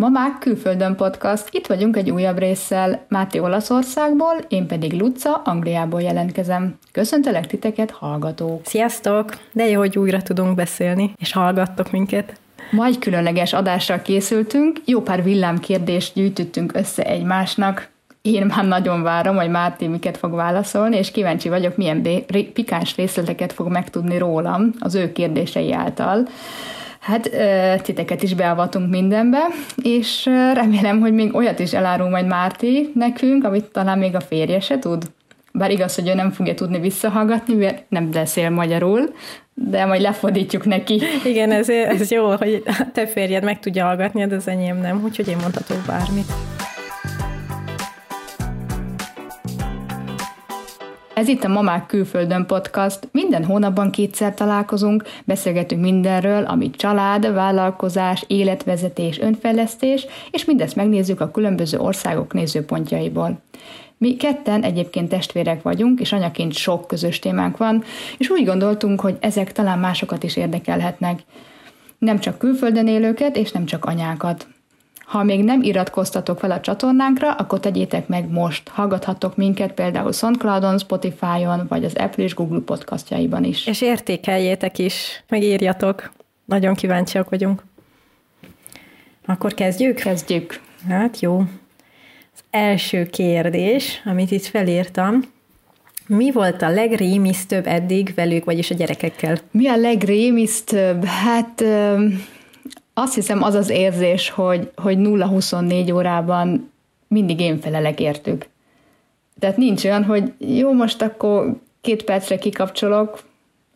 Mamák Külföldön Podcast. Itt vagyunk egy újabb résszel. Máté Olaszországból, én pedig Luca Angliából jelentkezem. Köszöntelek titeket, hallgatók! Sziasztok! De jó, hogy újra tudunk beszélni, és hallgattok minket. Ma egy különleges adással készültünk, jó pár villámkérdést gyűjtöttünk össze egymásnak. Én már nagyon várom, hogy Márti miket fog válaszolni, és kíváncsi vagyok, milyen bé- pikáns részleteket fog megtudni rólam az ő kérdései által. Hát titeket is beavatunk mindenbe, és remélem, hogy még olyat is elárul majd Márti nekünk, amit talán még a férje se tud. Bár igaz, hogy ő nem fogja tudni visszahallgatni, mert nem beszél magyarul, de majd lefordítjuk neki. Igen, ez, ez jó, hogy te férjed meg tudja hallgatni, de az enyém nem, úgyhogy én mondhatok bármit. Ez itt a Mamák Külföldön podcast. Minden hónapban kétszer találkozunk, beszélgetünk mindenről, ami család, vállalkozás, életvezetés, önfejlesztés, és mindezt megnézzük a különböző országok nézőpontjaiból. Mi ketten egyébként testvérek vagyunk, és anyaként sok közös témánk van, és úgy gondoltunk, hogy ezek talán másokat is érdekelhetnek. Nem csak külföldön élőket, és nem csak anyákat. Ha még nem iratkoztatok fel a csatornánkra, akkor tegyétek meg most. Hallgathattok minket például Soundcloudon, Spotify-on, vagy az Apple és Google podcastjaiban is. És értékeljétek is, megírjatok. Nagyon kíváncsiak vagyunk. Akkor kezdjük? Kezdjük. Hát jó. Az első kérdés, amit itt felírtam, mi volt a legrémisztőbb eddig velük, vagyis a gyerekekkel? Mi a legrémisztőbb? Hát azt hiszem az az érzés, hogy, hogy 0-24 órában mindig én felelek értük. Tehát nincs olyan, hogy jó, most akkor két percre kikapcsolok,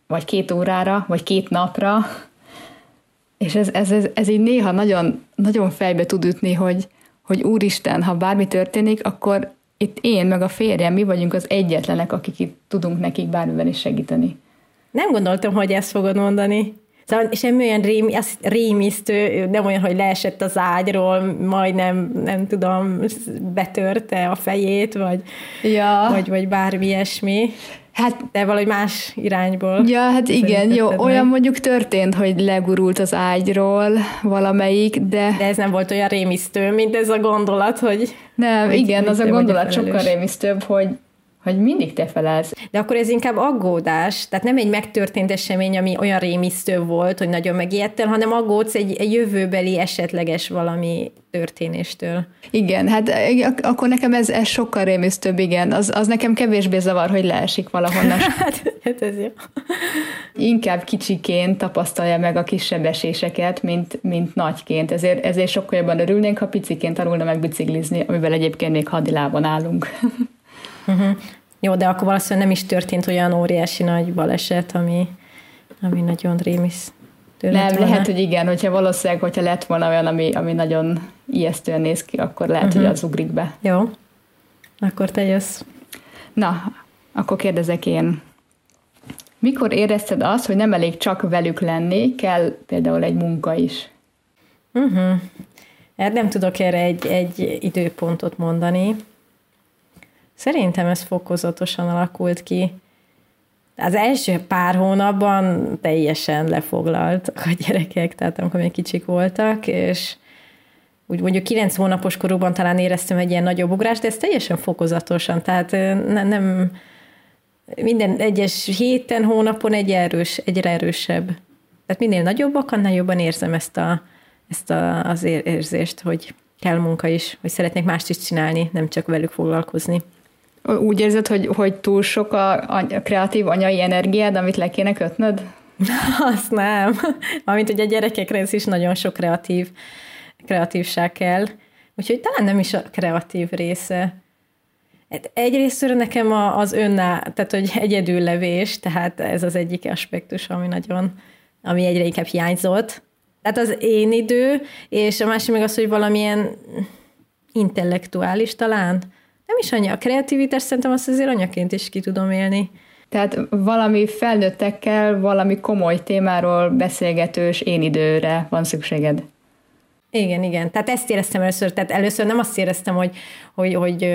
vagy két órára, vagy két napra, és ez, ez, ez, ez így néha nagyon, nagyon fejbe tud ütni, hogy, hogy úristen, ha bármi történik, akkor itt én meg a férjem, mi vagyunk az egyetlenek, akik itt tudunk nekik bármiben is segíteni. Nem gondoltam, hogy ezt fogod mondani. Szóval semmi olyan rém, az rémisztő, nem olyan, hogy leesett az ágyról, majdnem, nem tudom, betörte a fejét, vagy, ja. vagy, vagy bármi ilyesmi. Hát, de valahogy más irányból. Ja, hát igen, jó, meg. olyan mondjuk történt, hogy legurult az ágyról valamelyik, de... De ez nem volt olyan rémisztő, mint ez a gondolat, hogy... Nem, hogy igen, az a gondolat sokkal rémisztőbb, hogy hogy mindig te felelsz. De akkor ez inkább aggódás, tehát nem egy megtörtént esemény, ami olyan rémisztő volt, hogy nagyon megijedtél, hanem aggódsz egy, egy jövőbeli esetleges valami történéstől. Igen, hát akkor nekem ez, ez sokkal rémisztőbb, igen. Az, az nekem kevésbé zavar, hogy leesik valahonnan. hát, hát ez jó. Inkább kicsiként tapasztalja meg a kisebb eséseket, mint, mint nagyként. Ezért, ezért sokkal jobban örülnénk, ha piciként tanulna meg biciklizni, amivel egyébként még hadilában állunk. Uh-huh. Jó, de akkor valószínűleg nem is történt olyan óriási nagy baleset, ami, ami nagyon rémisz. Nem, volna. lehet, hogy igen, hogyha valószínűleg, hogyha lett volna olyan, ami, ami nagyon ijesztően néz ki, akkor lehet, uh-huh. hogy az ugrik be. Jó, akkor te jössz. Na, akkor kérdezek én. Mikor érezted azt, hogy nem elég csak velük lenni, kell például egy munka is? Uh-huh. Hát nem tudok erre egy, egy időpontot mondani. Szerintem ez fokozatosan alakult ki. Az első pár hónapban teljesen lefoglaltak a gyerekek, tehát amikor még kicsik voltak, és úgy mondjuk kilenc hónapos korúban talán éreztem egy ilyen nagyobb ugrást, de ez teljesen fokozatosan, tehát nem, nem minden egyes héten, hónapon egy erős, egyre erősebb. Tehát minél nagyobbak, annál jobban érzem ezt, a, ezt a, az érzést, hogy kell munka is, hogy szeretnék mást is csinálni, nem csak velük foglalkozni. Úgy érzed, hogy, hogy túl sok a, a kreatív anyai energiád, amit le kéne kötnöd? Azt nem. Amint a gyerekekre is nagyon sok kreatív, kreatívság kell. Úgyhogy talán nem is a kreatív része. Hát egyrésztről nekem az önná, tehát hogy egyedüllevés, tehát ez az egyik aspektus, ami nagyon, ami egyre inkább hiányzott. Tehát az én idő, és a másik meg az, hogy valamilyen intellektuális talán, nem is annyi a kreativitás, szerintem azt azért anyaként is ki tudom élni. Tehát valami felnőttekkel, valami komoly témáról beszélgetős én időre van szükséged. Igen, igen. Tehát ezt éreztem először. Tehát először nem azt éreztem, hogy, hogy, hogy,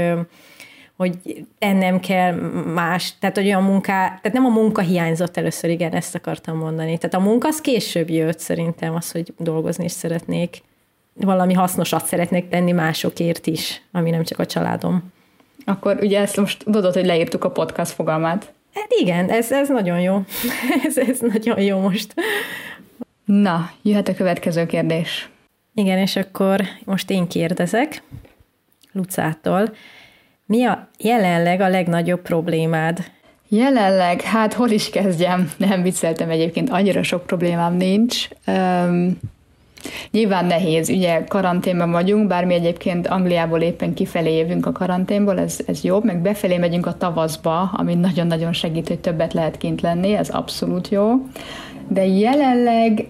hogy tennem kell más, tehát hogy olyan munká, tehát nem a munka hiányzott először, igen, ezt akartam mondani. Tehát a munka az később jött szerintem, az, hogy dolgozni is szeretnék. valami hasznosat szeretnék tenni másokért is, ami nem csak a családom. Akkor ugye ezt most tudod, hogy leírtuk a podcast fogalmát. Hát igen, ez, ez nagyon jó. ez, ez nagyon jó most. Na, jöhet a következő kérdés. Igen, és akkor most én kérdezek Lucától. Mi a jelenleg a legnagyobb problémád? Jelenleg, hát hol is kezdjem? Nem vicceltem egyébként, annyira sok problémám nincs. Um, Nyilván nehéz, ugye karanténban vagyunk, bár mi egyébként Angliából éppen kifelé jövünk a karanténból, ez, ez jobb, meg befelé megyünk a tavaszba, ami nagyon-nagyon segít, hogy többet lehet kint lenni, ez abszolút jó. De jelenleg,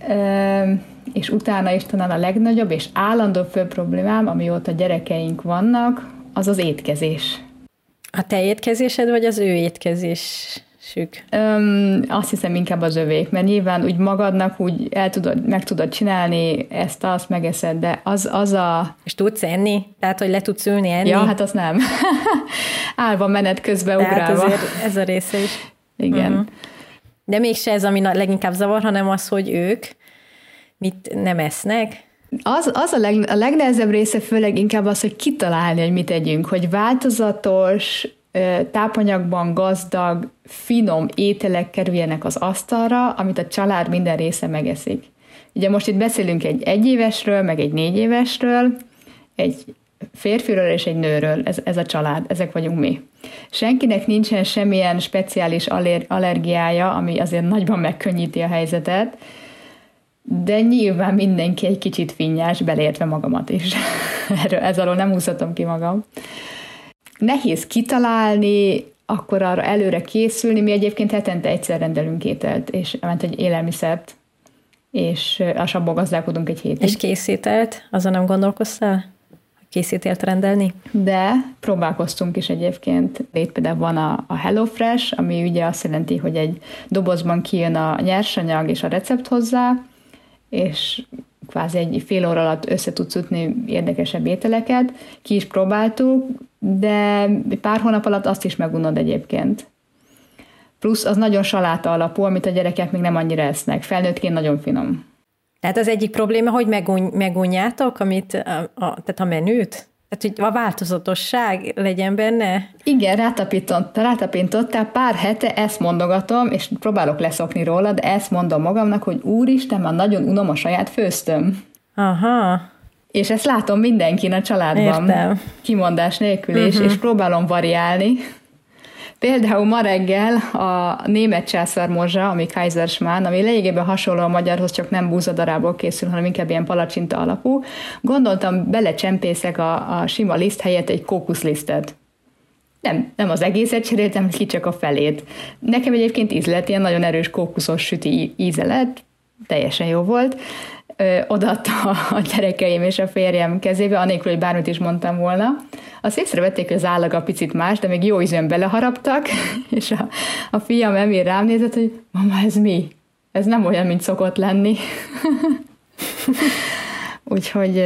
és utána is talán a legnagyobb és állandó fő problémám, amióta gyerekeink vannak, az az étkezés. A te étkezésed, vagy az ő étkezés? Sük. Öm, azt hiszem inkább az övék, mert nyilván úgy magadnak úgy el tudod, meg tudod csinálni ezt, azt megeszed, de az, az a... És tudsz enni? Tehát, hogy le tudsz ülni, enni? Ja, hát az nem. Állva menet közben Tehát ugrálva. azért ez a része is. Igen. Uh-huh. De mégse ez, ami leginkább zavar, hanem az, hogy ők mit nem esznek, az, az a, leg, a legnehezebb része főleg inkább az, hogy kitalálni, hogy mit együnk, hogy változatos, tápanyagban gazdag, finom ételek kerüljenek az asztalra, amit a család minden része megeszik. Ugye most itt beszélünk egy egyévesről, meg egy négyévesről, egy férfiről és egy nőről, ez, ez a család, ezek vagyunk mi. Senkinek nincsen semmilyen speciális allergiája, ami azért nagyban megkönnyíti a helyzetet, de nyilván mindenki egy kicsit finnyás, beleértve magamat is. Erről, ez alól nem húzhatom ki magam nehéz kitalálni, akkor arra előre készülni. Mi egyébként hetente egyszer rendelünk ételt, és ment egy élelmiszert, és abból gazdálkodunk egy hétig. És készítelt? Azon nem gondolkoztál? Készítelt rendelni? De próbálkoztunk is egyébként. Itt például van a, a HelloFresh, ami ugye azt jelenti, hogy egy dobozban kijön a nyersanyag és a recept hozzá, és kvázi egy fél óra alatt össze tudsz ütni érdekesebb ételeket. Ki is próbáltuk, de pár hónap alatt azt is megunod egyébként. Plusz az nagyon saláta alapú, amit a gyerekek még nem annyira esznek. Felnőttként nagyon finom. Tehát az egyik probléma, hogy megun, megunjátok, amit a, a, tehát a menüt? Tehát, hogy a változatosság legyen benne? Igen, rátapintott, rátapintottál, pár hete ezt mondogatom, és próbálok leszokni róla, de ezt mondom magamnak, hogy úristen, már nagyon unom a saját főztöm. Aha. És ezt látom mindenkin a családban. Értem. Kimondás nélkül, uh-huh. és, mhm. és próbálom variálni. Például ma reggel a német császármozsa, ami Kaiserschmann, ami lényegében hasonló a magyarhoz, csak nem búzadarából készül, hanem inkább ilyen palacsinta alapú. Gondoltam, belecsempészek a, a sima liszt helyett egy kókuszlisztet. Nem, nem az egészet cseréltem, ki csak a felét. Nekem egyébként ízlet, ilyen nagyon erős kókuszos süti íze lett, teljesen jó volt odaadta a gyerekeim és a férjem kezébe, anélkül, hogy bármit is mondtam volna. Azt észrevették, hogy az állaga picit más, de még jó ízűen beleharaptak, és a, a fiam Emil rám nézett, hogy mama, ez mi? Ez nem olyan, mint szokott lenni. Úgyhogy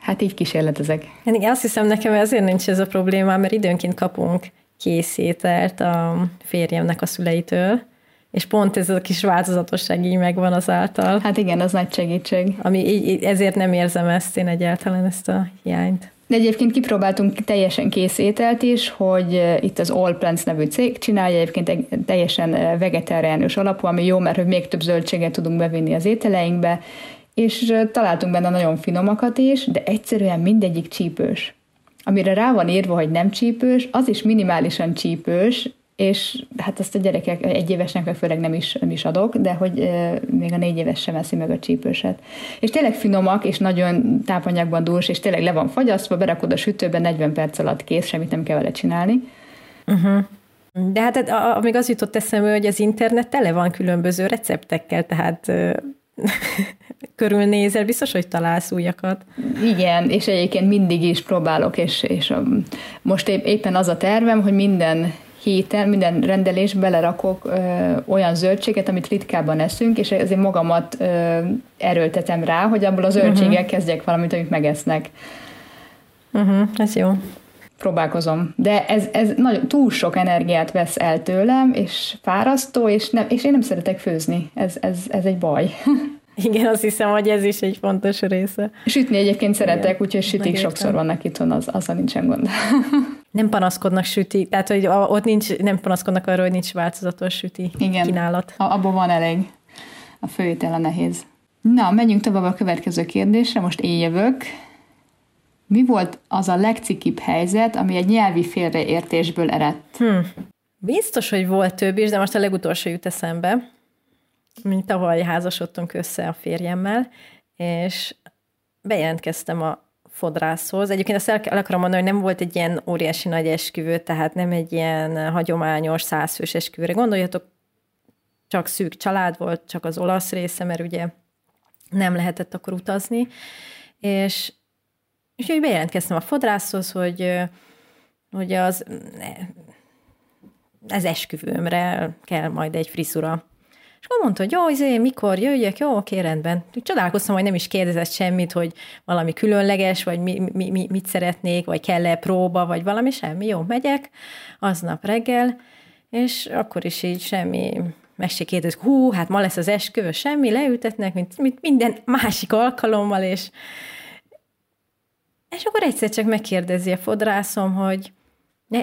hát így kísérletezek. Hát igen, azt hiszem nekem azért nincs ez a probléma, mert időnként kapunk készételt a férjemnek a szüleitől, és pont ez a kis változatosság így megvan azáltal. Hát igen, az nagy segítség. Ami így, ezért nem érzem ezt én egyáltalán, ezt a hiányt. De egyébként kipróbáltunk teljesen kész ételt is, hogy itt az All Plants nevű cég csinálja egyébként teljesen vegetáriánus alapú, ami jó, mert hogy még több zöldséget tudunk bevinni az ételeinkbe, és találtunk benne nagyon finomakat is, de egyszerűen mindegyik csípős. Amire rá van írva, hogy nem csípős, az is minimálisan csípős, és hát ezt a gyerekek egy évesnek főleg nem is, nem is adok, de hogy e, még a négy éves sem eszi meg a csípőset. És tényleg finomak, és nagyon tápanyagban dús, és tényleg le van fagyasztva, berakod a sütőbe, 40 perc alatt kész, semmit nem kell vele csinálni. Uh-huh. De hát, hát még az jutott eszembe, hogy az internet tele van különböző receptekkel, tehát körülnézel, biztos, hogy találsz újakat. Igen, és egyébként mindig is próbálok, és, és a, most éppen az a tervem, hogy minden héten minden rendelés belerakok ö, olyan zöldséget, amit ritkábban eszünk, és ezért magamat ö, erőltetem rá, hogy abból a zöldséggel uh-huh. kezdjek valamit, amit megesznek. Uh-huh, ez jó. Próbálkozom. De ez, ez nagyon, túl sok energiát vesz el tőlem, és fárasztó, és, nem, és én nem szeretek főzni. Ez, ez, ez egy baj. Igen, azt hiszem, hogy ez is egy fontos része. Sütni egyébként szeretek, úgyhogy sütik Megértem. sokszor vannak itthon, az, azzal nincsen gond. Nem panaszkodnak süti, tehát hogy ott nincs, nem panaszkodnak arról, hogy nincs változatos süti Igen. kínálat. A, abból van elég. A főétel a nehéz. Na, menjünk tovább a következő kérdésre, most én jövök. Mi volt az a legcikibb helyzet, ami egy nyelvi félreértésből eredt? Hmm. Biztos, hogy volt több is, de most a legutolsó jut eszembe. Mint tavaly házasodtunk össze a férjemmel, és bejelentkeztem a fodrászhoz. Egyébként azt el, el akarom mondani, hogy nem volt egy ilyen óriási nagy esküvő, tehát nem egy ilyen hagyományos százfős esküvőre. Gondoljatok, csak szűk család volt, csak az olasz része, mert ugye nem lehetett akkor utazni, és úgyhogy bejelentkeztem a fodrászhoz, hogy, hogy az, az esküvőmre kell majd egy frizura. És akkor mondta, hogy jó, izé, mikor jöjjek, jó, oké, rendben. Csodálkoztam, hogy nem is kérdezett semmit, hogy valami különleges, vagy mi, mi, mi, mit szeretnék, vagy kell-e próba, vagy valami, semmi. Jó, megyek, aznap reggel, és akkor is így semmi meg se kérdezik, hú, hát ma lesz az esküvő, semmi, leültetnek, mint, mint minden másik alkalommal, és, és akkor egyszer csak megkérdezi a fodrászom, hogy ne,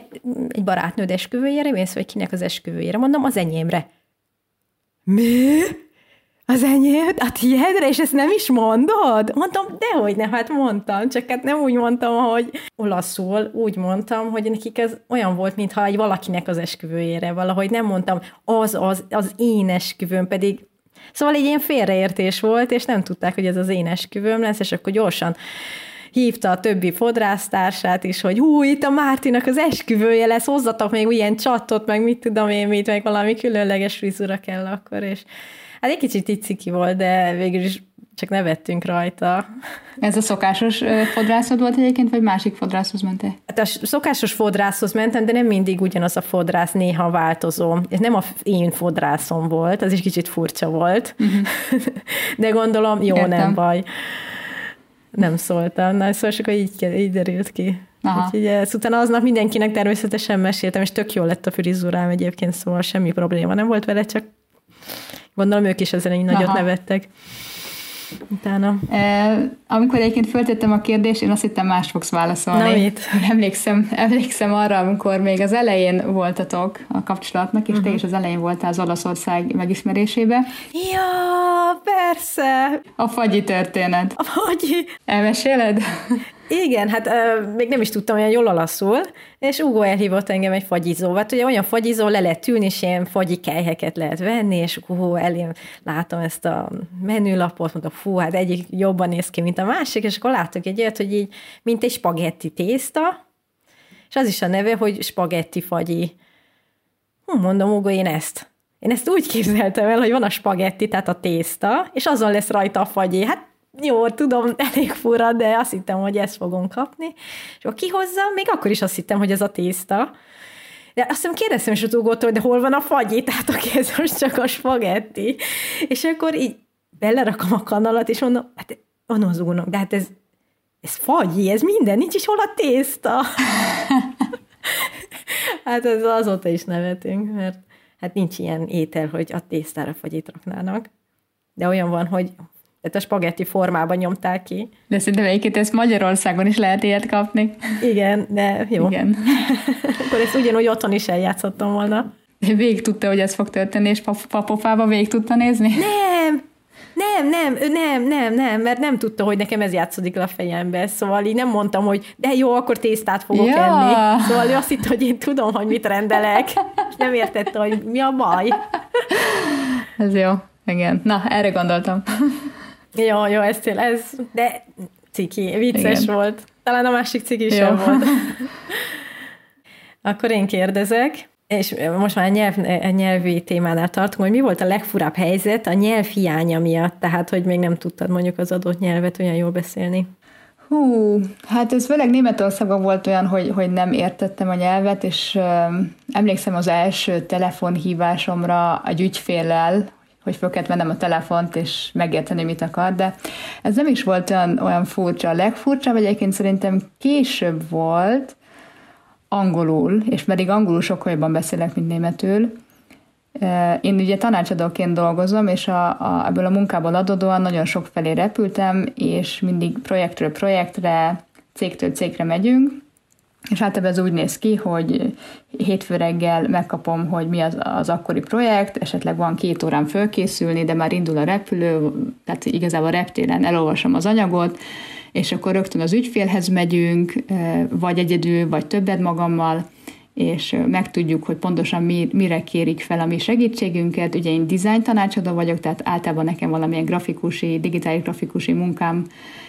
egy barátnőd esküvőjére mész, vagy kinek az esküvőjére? Mondom, az enyémre. Mi? Az enyéd? A tiédre? És ezt nem is mondod? Mondtam, dehogy nem, hát mondtam, csak hát nem úgy mondtam, hogy olaszul úgy mondtam, hogy nekik ez olyan volt, mintha egy valakinek az esküvőjére valahogy nem mondtam, az, az, az én esküvőm, pedig Szóval egy ilyen félreértés volt, és nem tudták, hogy ez az én esküvőm lesz, és akkor gyorsan hívta a többi fodrásztársát is, hogy hú, itt a Mártinak az esküvője lesz, hozzatok még ilyen csatot, meg mit tudom én mit, meg valami különleges frizura kell akkor, és Hát egy kicsit így ciki volt, de végül is csak nevettünk rajta. Ez a szokásos fodrászod volt egyébként, vagy másik fodrászhoz mentél? Hát a szokásos fodrászhoz mentem, de nem mindig ugyanaz a fodrász, néha változó. Ez nem a én fodrászom volt, az is kicsit furcsa volt. Uh-huh. de gondolom, jó, Értem. nem baj. Nem szóltam. Na, szóval csak így, így derült ki. Aha. Úgyhogy ezt utána aznap mindenkinek természetesen meséltem, és tök jó lett a frizurám egyébként, szóval semmi probléma nem volt vele, csak Gondolom ők is ezen egy nagyot Aha. nevettek. Utána. E, amikor egyébként föltettem a kérdést, én azt hittem más fogsz válaszolni. Na mit? Emlékszem, emlékszem arra, amikor még az elején voltatok a kapcsolatnak, és uh-huh. te mhm. is az elején voltál az Olaszország megismerésébe. Ja, persze! A fagyi történet. A fagyi. Elmeséled? Igen, hát uh, még nem is tudtam olyan jól alaszul, és Ugo elhívott engem egy fagyizóval. Hát ugye olyan fagyizó, le lehet ülni, és ilyen fagyi kelyheket lehet venni, és hú, elém látom ezt a menülapot, mondom, fú, hát egyik jobban néz ki, mint a másik, és akkor látok egy olyat, hogy így, mint egy spagetti tészta, és az is a neve, hogy spagetti fagyi. Hú, mondom, Ugo, én ezt. Én ezt úgy képzeltem el, hogy van a spagetti, tehát a tészta, és azon lesz rajta a fagyi. Hát jó, tudom, elég fura, de azt hittem, hogy ezt fogom kapni. És akkor kihozza, még akkor is azt hittem, hogy ez a tészta. De azt hiszem kérdeztem is a túlgótól, de hol van a fagyi? Tehát aki ez most csak a spagetti. És akkor így belerakom a kanalat, és mondom, hát van az úrnak, de hát ez, ez fagyi, ez minden, nincs is hol a tészta. hát ez azóta is nevetünk, mert hát nincs ilyen étel, hogy a tésztára fagyit raknának. De olyan van, hogy tehát a spagetti formában nyomták ki. De szerintem egyébként ezt Magyarországon is lehet ilyet kapni. Igen, de jó. Igen. Akkor ezt ugyanúgy otthon is eljátszottam volna. Végig tudta, hogy ez fog történni, és papofába végig tudta nézni? Nem, nem, nem, nem, nem, nem, mert nem tudta, hogy nekem ez játszódik le a fejembe, szóval így nem mondtam, hogy de jó, akkor tésztát fogok ja. enni. Szóval ő azt hitt, hogy én tudom, hogy mit rendelek, és nem értette, hogy mi a baj. Ez jó, igen. Na, erre gondoltam. Jó, jó, ez tél, ez, de ciki, vicces Igen. volt. Talán a másik ciki is volt. Akkor én kérdezek, és most már a, nyelv, a nyelvi témánál tartunk, hogy mi volt a legfurább helyzet a nyelv hiánya miatt, tehát hogy még nem tudtad mondjuk az adott nyelvet olyan jól beszélni. Hú, hát ez főleg Németországban volt olyan, hogy, hogy nem értettem a nyelvet, és um, emlékszem az első telefonhívásomra egy ügyféllel, hogy föl kellett vennem a telefont, és megérteni, mit akar, de ez nem is volt olyan, olyan furcsa. A legfurcsább egyébként szerintem később volt angolul, és pedig angolul sokkal jobban beszélek, mint németül, Én ugye tanácsadóként dolgozom, és a, a, ebből a munkából adódóan nagyon sok felé repültem, és mindig projektről projektre, cégtől cégre megyünk, és általában ez úgy néz ki, hogy hétfő reggel megkapom, hogy mi az, az akkori projekt, esetleg van két órán fölkészülni, de már indul a repülő, tehát igazából a reptéren elolvasom az anyagot, és akkor rögtön az ügyfélhez megyünk, vagy egyedül, vagy többet magammal, és megtudjuk, hogy pontosan mi, mire kérik fel a mi segítségünket. Ugye én design tanácsadó vagyok, tehát általában nekem valamilyen grafikusi, digitális grafikusi munkám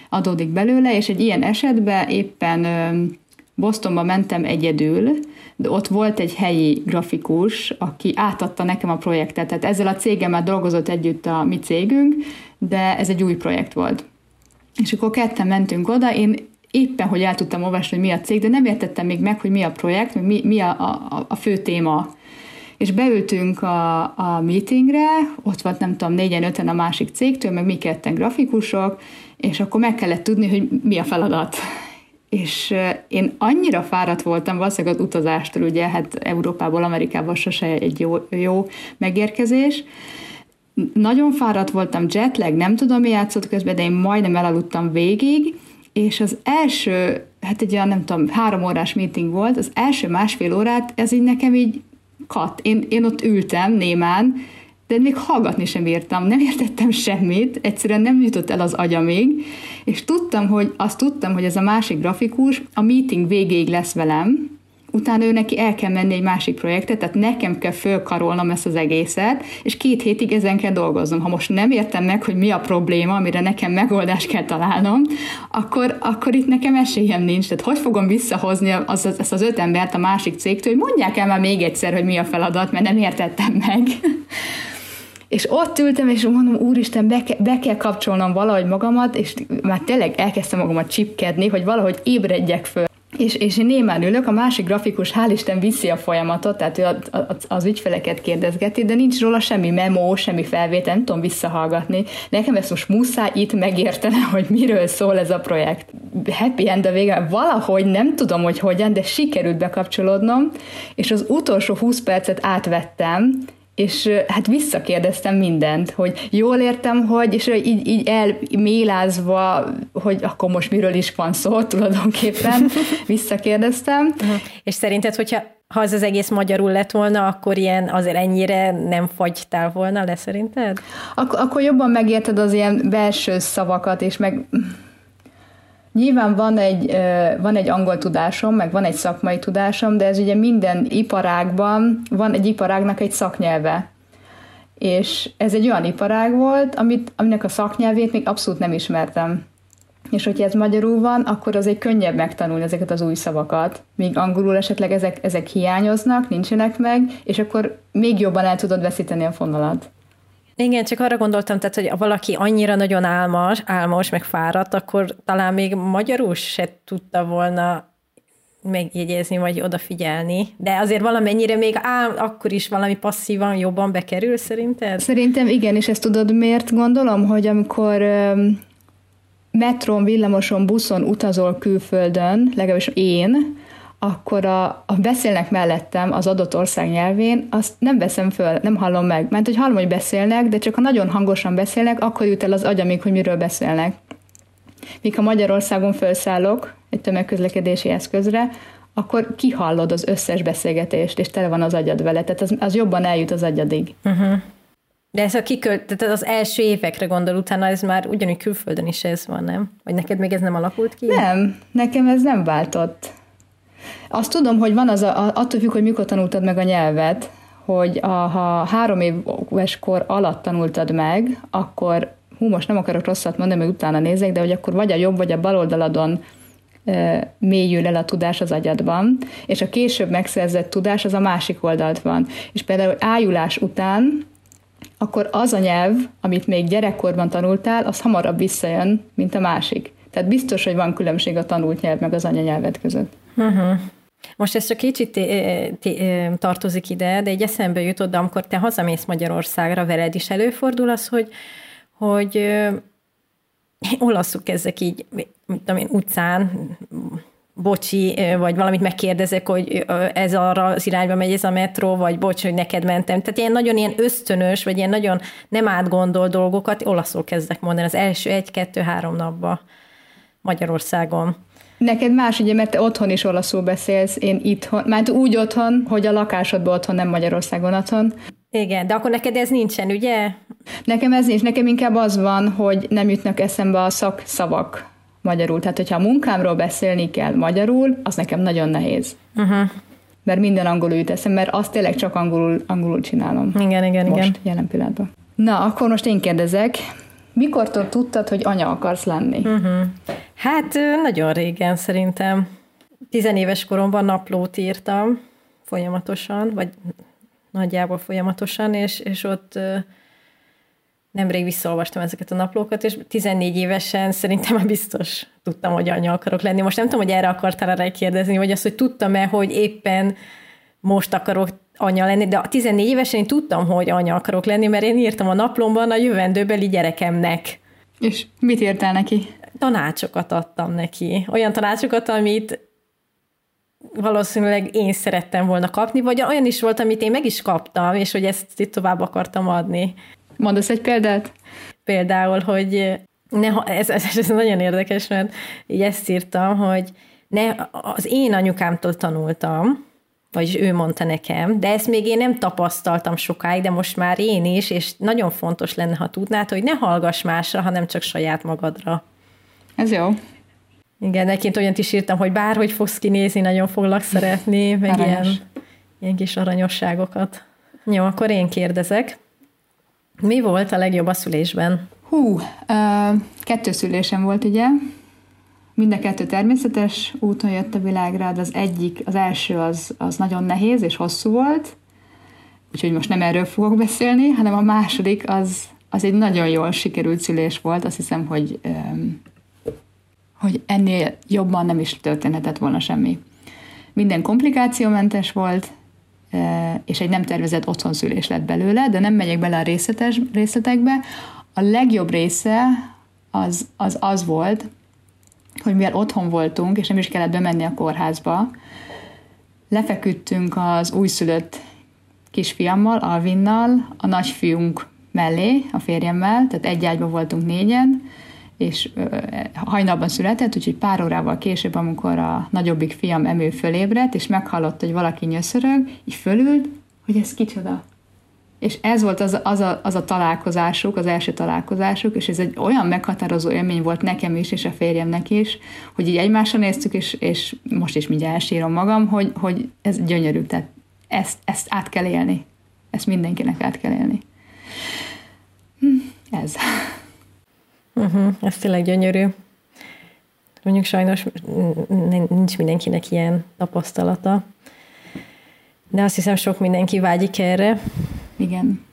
adódik belőle, és egy ilyen esetben éppen Bostonba mentem egyedül, de ott volt egy helyi grafikus, aki átadta nekem a projektet, tehát ezzel a cégemmel dolgozott együtt a mi cégünk, de ez egy új projekt volt. És akkor ketten mentünk oda, én éppen, hogy el tudtam olvasni, hogy mi a cég, de nem értettem még meg, hogy mi a projekt, mi, mi a, a, a fő téma. És beültünk a, a meetingre, ott volt nem tudom, négyen, öten a másik cégtől, meg mi ketten grafikusok, és akkor meg kellett tudni, hogy mi a feladat. És én annyira fáradt voltam, valószínűleg az utazástól, ugye, hát Európából, Amerikából sose egy jó, jó megérkezés, nagyon fáradt voltam, jetlag, nem tudom, mi játszott közben, de én majdnem elaludtam végig, és az első, hát egy olyan, nem tudom, három órás meeting volt, az első másfél órát, ez így nekem így kat. Én, én ott ültem némán, de még hallgatni sem értem, nem értettem semmit, egyszerűen nem jutott el az agyamig, és tudtam, hogy azt tudtam, hogy ez a másik grafikus a meeting végéig lesz velem, utána ő neki el kell menni egy másik projektet, tehát nekem kell fölkarolnom ezt az egészet, és két hétig ezen kell dolgoznom. Ha most nem értem meg, hogy mi a probléma, amire nekem megoldást kell találnom, akkor, akkor itt nekem esélyem nincs. Tehát hogy fogom visszahozni az, az, ezt az öt embert a másik cégtől, hogy mondják el már még egyszer, hogy mi a feladat, mert nem értettem meg. És ott ültem, és mondom, úristen, be, ke- be kell kapcsolnom valahogy magamat, és már tényleg elkezdtem magamat csipkedni, hogy valahogy ébredjek föl. És, és én némán ülök, a másik grafikus hál' Isten viszi a folyamatot, tehát ő az ügyfeleket kérdezgeti, de nincs róla semmi memo, semmi felvétel, nem tudom visszahallgatni. Nekem ezt most muszáj itt megérteni, hogy miről szól ez a projekt. Happy end a vége, valahogy nem tudom, hogy hogyan, de sikerült bekapcsolódnom, és az utolsó 20 percet átvettem, és hát visszakérdeztem mindent, hogy jól értem, hogy, és így, így elmélázva, hogy akkor most miről is van szó tulajdonképpen, visszakérdeztem. Uh-huh. És szerinted, hogyha ha az az egész magyarul lett volna, akkor ilyen azért ennyire nem fagytál volna le szerinted? Ak- akkor jobban megérted az ilyen belső szavakat, és meg Nyilván van egy, van egy angol tudásom, meg van egy szakmai tudásom, de ez ugye minden iparágban van egy iparágnak egy szaknyelve. És ez egy olyan iparág volt, amit, aminek a szaknyelvét még abszolút nem ismertem. És hogyha ez magyarul van, akkor egy könnyebb megtanulni ezeket az új szavakat, míg angolul esetleg ezek, ezek hiányoznak, nincsenek meg, és akkor még jobban el tudod veszíteni a fonalat. Igen, csak arra gondoltam, tehát, hogy valaki annyira nagyon álmos, álmos, meg fáradt, akkor talán még magyarul se tudta volna megjegyezni, vagy odafigyelni. De azért valamennyire még ál, akkor is valami passzívan jobban bekerül, szerinted? Szerintem igen, és ezt tudod miért gondolom, hogy amikor metron, villamoson, buszon utazol külföldön, legalábbis én, akkor a, a beszélnek mellettem az adott ország nyelvén, azt nem veszem föl, nem hallom meg. Mert hogy hallom, hogy beszélnek, de csak ha nagyon hangosan beszélnek, akkor jut el az agyamig, hogy miről beszélnek. Míg ha Magyarországon felszállok egy tömegközlekedési eszközre, akkor kihallod az összes beszélgetést, és tele van az agyad vele, tehát az, az jobban eljut az agyadig. Uh-huh. De ez a kikölt, tehát az első évekre gondol, utána ez már ugyanúgy külföldön is ez van, nem? Vagy neked még ez nem alakult ki? Nem, nekem ez nem váltott. Azt tudom, hogy van az, a, attól függ, hogy mikor tanultad meg a nyelvet, hogy a, ha három éves kor alatt tanultad meg, akkor hú, most nem akarok rosszat mondani, meg utána nézek, de hogy akkor vagy a jobb, vagy a bal oldaladon e, mélyül el a tudás az agyadban, és a később megszerzett tudás az a másik oldalt van. És például ájulás után akkor az a nyelv, amit még gyerekkorban tanultál, az hamarabb visszajön, mint a másik. Tehát biztos, hogy van különbség a tanult nyelv meg az anyanyelvet között. Uh-huh. Most ez csak kicsit tartozik ide, de egy eszembe jutott, amikor te hazamész Magyarországra, veled is előfordul az, hogy, hogy ö, olaszuk ezek így, mit tudom én, utcán, bocsi, vagy valamit megkérdezek, hogy ez arra az irányba megy ez a metró, vagy bocs, hogy neked mentem. Tehát ilyen nagyon ilyen ösztönös, vagy ilyen nagyon nem átgondol dolgokat olaszul kezdek mondani az első egy-kettő-három napban Magyarországon. Neked más, ugye, mert te otthon is olaszul beszélsz, én itthon, mert úgy otthon, hogy a lakásodban otthon, nem Magyarországon otthon. Igen, de akkor neked ez nincsen, ugye? Nekem ez nincs, nekem inkább az van, hogy nem jutnak eszembe a szakszavak magyarul. Tehát, hogyha a munkámról beszélni kell magyarul, az nekem nagyon nehéz. Uh-huh. Mert minden angolul jut eszem, mert azt tényleg csak angolul, angolul csinálom. Igen, igen, most, igen. jelen pillanatban. Na, akkor most én kérdezek, mikortól tudtad, hogy anya akarsz lenni? Uh-huh. Hát nagyon régen szerintem. Tizenéves koromban naplót írtam folyamatosan, vagy nagyjából folyamatosan, és, és ott nemrég visszaolvastam ezeket a naplókat, és 14 évesen szerintem már biztos tudtam, hogy anya akarok lenni. Most nem tudom, hogy erre akartál rá kérdezni, vagy azt, hogy tudtam-e, hogy éppen most akarok anya lenni, de a 14 évesen én tudtam, hogy anya akarok lenni, mert én írtam a naplomban a jövendőbeli gyerekemnek. És mit írtál neki? Tanácsokat adtam neki. Olyan tanácsokat, amit valószínűleg én szerettem volna kapni, vagy olyan is volt, amit én meg is kaptam, és hogy ezt itt tovább akartam adni. Mondasz egy példát? Például, hogy ne, ez, ez, ez nagyon érdekes, mert így ezt írtam, hogy ne, az én anyukámtól tanultam, vagyis ő mondta nekem, de ezt még én nem tapasztaltam sokáig, de most már én is, és nagyon fontos lenne, ha tudnád, hogy ne hallgass másra, hanem csak saját magadra. Ez jó. Igen, neként olyan is írtam, hogy bárhogy fogsz kinézni, nagyon foglak szeretni, meg ilyen, ilyen kis aranyosságokat. Jó, akkor én kérdezek. Mi volt a legjobb a szülésben? Hú, uh, kettő szülésem volt, ugye? Mind a kettő természetes úton jött a világra, de az egyik, az első az, az nagyon nehéz és hosszú volt, úgyhogy most nem erről fogok beszélni, hanem a második az, az egy nagyon jól sikerült szülés volt, azt hiszem, hogy, hogy ennél jobban nem is történhetett volna semmi. Minden komplikációmentes volt, és egy nem tervezett otthonszülés lett belőle, de nem megyek bele a részletes, részletekbe. A legjobb része az, az az volt, hogy mivel otthon voltunk, és nem is kellett bemenni a kórházba, lefeküdtünk az újszülött kisfiammal, Alvinnal, a nagyfiunk mellé, a férjemmel, tehát egy ágyban voltunk négyen, és hajnalban született, úgyhogy pár órával később, amikor a nagyobbik fiam emő fölébredt, és meghallott, hogy valaki nyöszörög, így fölült, hogy ez kicsoda. És ez volt az, az, a, az a találkozásuk, az első találkozásuk, és ez egy olyan meghatározó élmény volt nekem is, és a férjemnek is, hogy így egymásra néztük, és, és most is mindjárt elsírom magam, hogy, hogy ez gyönyörű, tehát ezt, ezt át kell élni. Ezt mindenkinek át kell élni. Hm, ez. Uh-huh, ez tényleg gyönyörű. Mondjuk sajnos nincs mindenkinek ilyen tapasztalata, de azt hiszem sok mindenki vágyik erre. Igen.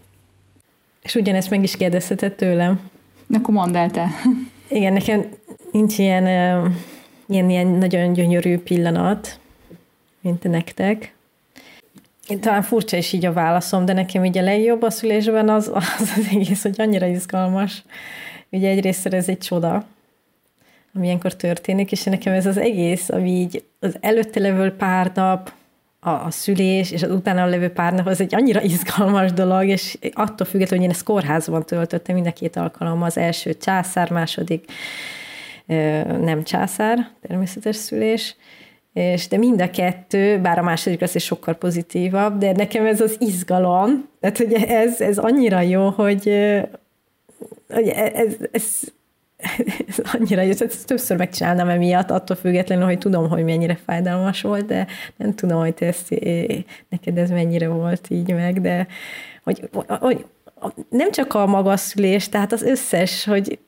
És ugyanezt meg is kérdezheted tőlem. Akkor mondd el te. Igen, nekem nincs ilyen, ilyen, ilyen nagyon gyönyörű pillanat, mint nektek. Talán furcsa is így a válaszom, de nekem így a legjobb a szülésben az az, az egész, hogy annyira izgalmas. Ugye egyrészt ez egy csoda, ami ilyenkor történik, és nekem ez az egész, ami így az előtte levő pár nap, a, a szülés, és az utána levő pár nap, az egy annyira izgalmas dolog, és attól függetlenül, hogy én ezt kórházban töltöttem mind a két alkalommal, az első császár, második nem császár, természetes szülés, és de mind a kettő, bár a második az is sokkal pozitívabb, de nekem ez az izgalom, tehát hogy ez, ez annyira jó, hogy, hogy ez, ez, ez annyira jó, ezt többször megcsinálnám emiatt, attól függetlenül, hogy tudom, hogy mennyire fájdalmas volt, de nem tudom, hogy te ezt, neked ez mennyire volt így meg, de hogy, hogy nem csak a magas szülés, tehát az összes, hogy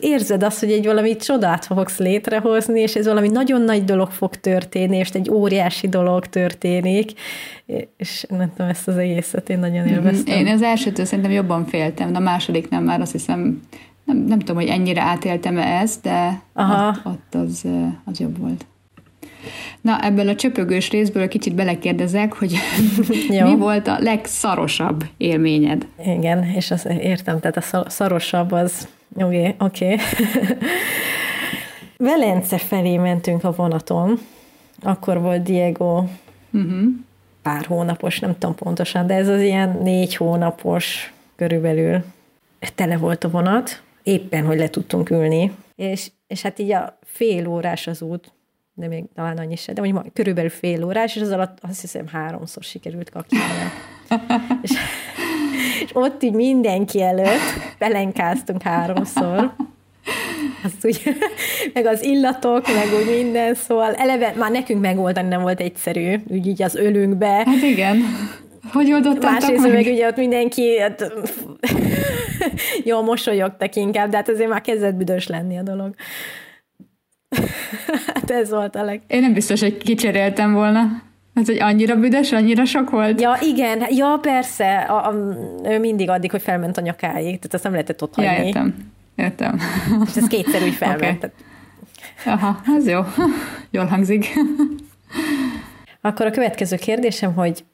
érzed azt, hogy egy valami csodát fogsz létrehozni, és ez valami nagyon nagy dolog fog történni, és egy óriási dolog történik, és nem tudom, ezt az egészet én nagyon mhm. élveztem. Én az elsőtől szerintem jobban féltem, de a másodiknál már azt hiszem, nem, nem tudom, hogy ennyire átéltem-e ezt, de Aha. ott, ott az, az jobb volt. Na, ebből a csöpögős részből kicsit belekérdezek, hogy mi volt a legszarosabb élményed? Igen, és azt értem, tehát a szarosabb az, oké, okay, oké. Okay. Velence felé mentünk a vonaton, Akkor volt Diego uh-huh. pár hónapos, nem tudom pontosan, de ez az ilyen négy hónapos körülbelül. Tele volt a vonat, éppen, hogy le tudtunk ülni, és, és hát így a fél órás az út, de még talán annyi se, de mondjuk körülbelül fél órás, és az alatt azt hiszem háromszor sikerült kakilni. és, és ott így mindenki előtt pelenkáztunk háromszor. Azt úgy, meg az illatok, meg úgy minden, szóval eleve már nekünk megoldani nem volt egyszerű, úgy így az ölünkbe. Hát igen. Hogy oldottátok Másrészt meg? meg ugye ott mindenki hát, jól mosolyogtak inkább, de hát azért már kezdett büdös lenni a dolog. hát ez volt a leg... Én nem biztos, hogy kicseréltem volna. Hát, hogy annyira büdös, annyira sok volt? Ja, igen, ja, persze. A, a, ő mindig addig, hogy felment a nyakáig, tehát azt nem lehetett ott hagyni. Ja, értem. Értem. És ez kétszer úgy felment. Okay. Aha, ez jó. Jól hangzik. Akkor a következő kérdésem, hogy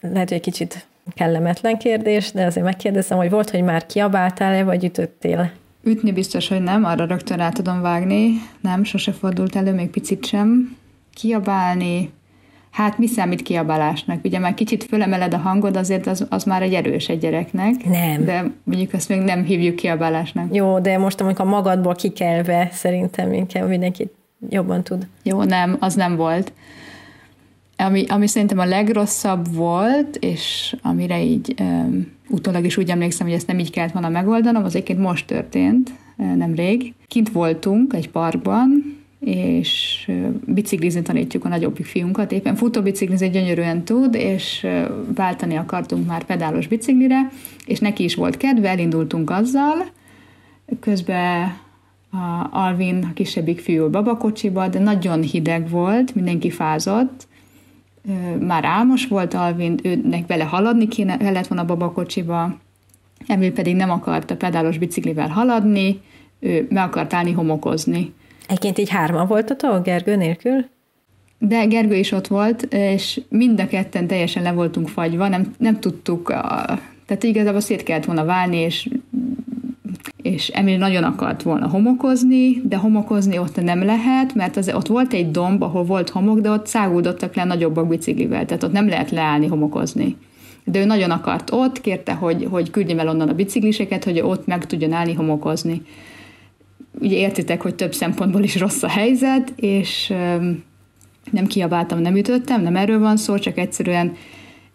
lehet, hogy egy kicsit kellemetlen kérdés, de azért megkérdezem, hogy volt, hogy már kiabáltál-e, vagy ütöttél? Ütni biztos, hogy nem, arra rögtön rá tudom vágni. Nem, sose fordult elő, még picit sem. Kiabálni, hát mi számít kiabálásnak? Ugye már kicsit fölemeled a hangod, azért az, az már egy erős egy gyereknek. Nem. De mondjuk azt még nem hívjuk kiabálásnak. Jó, de most amikor magadból kikelve, szerintem inkább mindenki jobban tud. Jó, nem, az nem volt. Ami, ami szerintem a legrosszabb volt, és amire így um, utólag is úgy emlékszem, hogy ezt nem így kellett volna megoldanom, az egyébként most történt, nemrég. Kint voltunk egy parkban, és biciklizni tanítjuk a nagyobbik fiunkat. Éppen futóbiciklizni gyönyörűen tud, és váltani akartunk már pedálos biciklire, és neki is volt kedve, elindultunk azzal. Közben a Alvin, a kisebbik fiú babakocsiba, de nagyon hideg volt, mindenki fázott, már álmos volt Alvin, őnek vele haladni kéne, kellett volna a babakocsiba, Emil pedig nem akart a pedálos biciklivel haladni, ő meg akart állni homokozni. Egyébként így hárman voltatok Gergő nélkül? De Gergő is ott volt, és mind a ketten teljesen le voltunk fagyva, nem, nem tudtuk, a, tehát igazából szét kellett volna válni, és és Emil nagyon akart volna homokozni, de homokozni ott nem lehet, mert az, ott volt egy domb, ahol volt homok, de ott száguldottak le nagyobbak biciklivel, tehát ott nem lehet leállni homokozni. De ő nagyon akart ott, kérte, hogy, hogy küldjem el onnan a bicikliseket, hogy ott meg tudjon állni homokozni. Ugye értitek, hogy több szempontból is rossz a helyzet, és nem kiabáltam, nem ütöttem, nem erről van szó, csak egyszerűen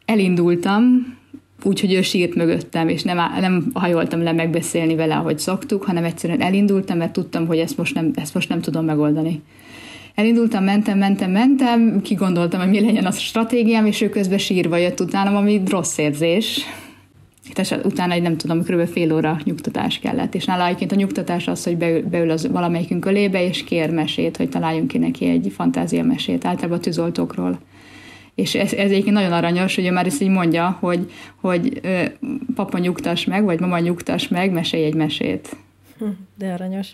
elindultam, úgy, hogy ő sírt mögöttem, és nem, nem hajoltam le megbeszélni vele, ahogy szoktuk, hanem egyszerűen elindultam, mert tudtam, hogy ezt most nem, ezt most nem tudom megoldani. Elindultam, mentem, mentem, mentem, kigondoltam, hogy mi legyen a stratégiám, és ő közben sírva jött utánam, ami rossz érzés. És utána egy nem tudom, kb. fél óra nyugtatás kellett. És nála egyébként a nyugtatás az, hogy beül, beül az valamelyikünk ölébe, és kér mesét, hogy találjunk ki neki egy fantázia mesét, általában tűzoltókról és ez, ez egyébként nagyon aranyos, hogy ő már ezt így mondja, hogy, hogy papa nyugtass meg, vagy mama nyugtass meg, mesélj egy mesét. Hm, de aranyos.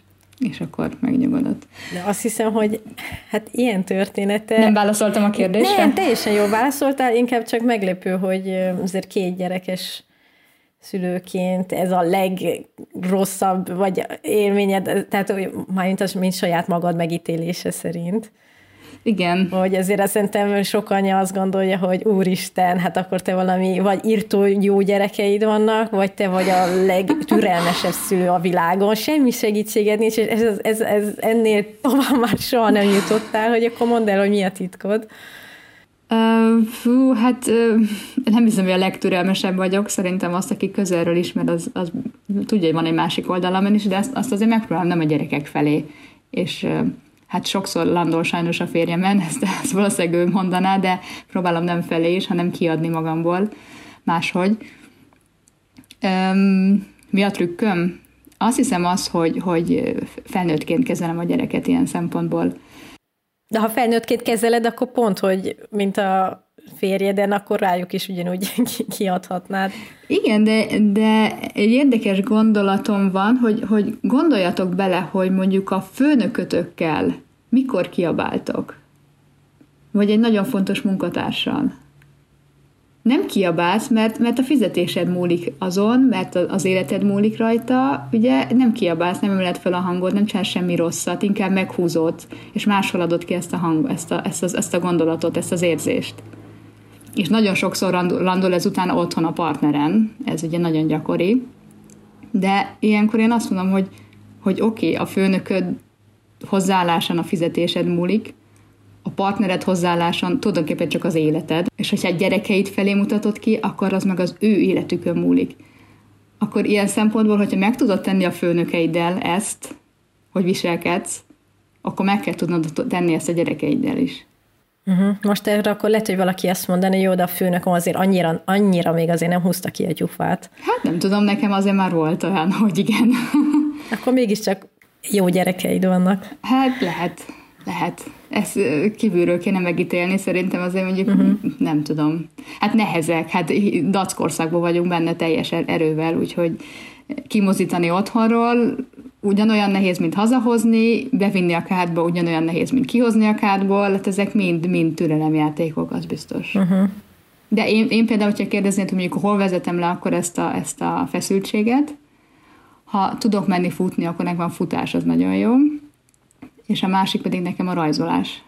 És akkor megnyugodott. De azt hiszem, hogy hát ilyen története... Nem válaszoltam a kérdésre? Nem, teljesen jól válaszoltál, inkább csak meglepő, hogy azért két gyerekes szülőként ez a legrosszabb, vagy élményed, tehát mint, az, mint saját magad megítélése szerint. Igen. Hogy azért azt szerintem sok anya azt gondolja, hogy úristen, hát akkor te valami, vagy írtó jó gyerekeid vannak, vagy te vagy a legtürelmesebb szülő a világon, semmi segítséged nincs, és ez, ez, ez ennél tovább már soha nem jutottál, hogy akkor mondd el, hogy mi a titkod. Uh, fú, hát uh, nem hiszem, hogy a legtürelmesebb vagyok. Szerintem azt, aki közelről ismer, az, az tudja, hogy van egy másik oldalamon is, de azt, azt azért megpróbálom nem a gyerekek felé. És uh, hát sokszor landol sajnos a férjemen, ezt, ezt valószínűleg ő mondaná, de próbálom nem felé is, hanem kiadni magamból máshogy. Um, mi a trükköm? Azt hiszem az, hogy, hogy felnőttként kezelem a gyereket ilyen szempontból. De ha felnőttként kezeled, akkor pont, hogy mint a férjeden, akkor rájuk is ugyanúgy kiadhatnád. Igen, de, de egy érdekes gondolatom van, hogy, hogy gondoljatok bele, hogy mondjuk a főnökötökkel mikor kiabáltok? Vagy egy nagyon fontos munkatársal? nem kiabálsz, mert, mert a fizetésed múlik azon, mert az életed múlik rajta, ugye nem kiabálsz, nem emeled fel a hangot, nem csinálsz semmi rosszat, inkább meghúzod, és máshol adod ki ezt a, hang, ezt a, ezt, a, ezt a gondolatot, ezt az érzést. És nagyon sokszor landol ez utána otthon a partneren, ez ugye nagyon gyakori, de ilyenkor én azt mondom, hogy, hogy oké, okay, a főnököd hozzáállásán a fizetésed múlik, a partnered hozzáálláson tulajdonképpen csak az életed, és hogyha egy gyerekeit felé mutatod ki, akkor az meg az ő életükön múlik. Akkor ilyen szempontból, hogyha meg tudod tenni a főnökeiddel ezt, hogy viselkedsz, akkor meg kell tudnod tenni ezt a gyerekeiddel is. Uh-huh. Most erre akkor lehet, hogy valaki azt mondani, jó, de a főnökom azért annyira, annyira még azért nem húzta ki a gyufát. Hát nem tudom, nekem azért már volt olyan, hogy igen. akkor mégiscsak jó gyerekeid vannak. Hát lehet, lehet. Ezt kívülről kéne megítélni, szerintem azért mondjuk uh-huh. nem tudom. Hát nehezek, hát dackorszakban vagyunk benne teljes er-, erővel, úgyhogy kimozítani otthonról ugyanolyan nehéz, mint hazahozni, bevinni a kádba ugyanolyan nehéz, mint kihozni a kádból, hát ezek mind, mind türelemjátékok, az biztos. Uh-huh. De én, én például, hogyha kérdeznéd, hogy mondjuk hol vezetem le akkor ezt a, ezt a feszültséget, ha tudok menni futni, akkor nekem a futás az nagyon jó, és a másik pedig nekem a rajzolás.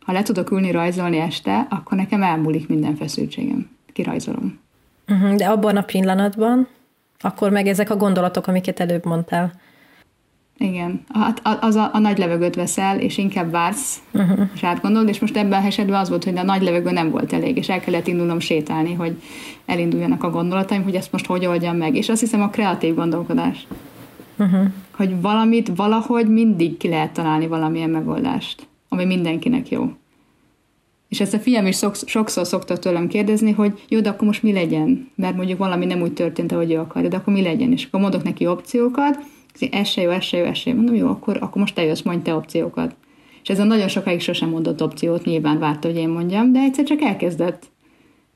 Ha le tudok ülni rajzolni este, akkor nekem elmúlik minden feszültségem. Kirajzolom. Uh-huh, de abban a pillanatban, akkor meg ezek a gondolatok, amiket előbb mondtál, igen, hát az a, a nagy levegőt veszel, és inkább vársz, uh-huh. és átgondolod, és most ebben a esetben az volt, hogy a nagy levegő nem volt elég, és el kellett indulnom sétálni, hogy elinduljanak a gondolataim, hogy ezt most hogy oldjam meg. És azt hiszem a kreatív gondolkodás. Uh-huh. Hogy valamit valahogy mindig ki lehet találni valamilyen megoldást, ami mindenkinek jó. És ezt a fiam is sokszor szokta tőlem kérdezni, hogy jó, de akkor most mi legyen? Mert mondjuk valami nem úgy történt, ahogy ő akarja, de akkor mi legyen? És akkor mondok neki opciókat, ez se jó, ez se jó, ez se jó. Mondom, jó, akkor, akkor most te jössz, mondj te opciókat. És ez a nagyon sokáig sosem mondott opciót, nyilván várta, hogy én mondjam, de egyszer csak elkezdett.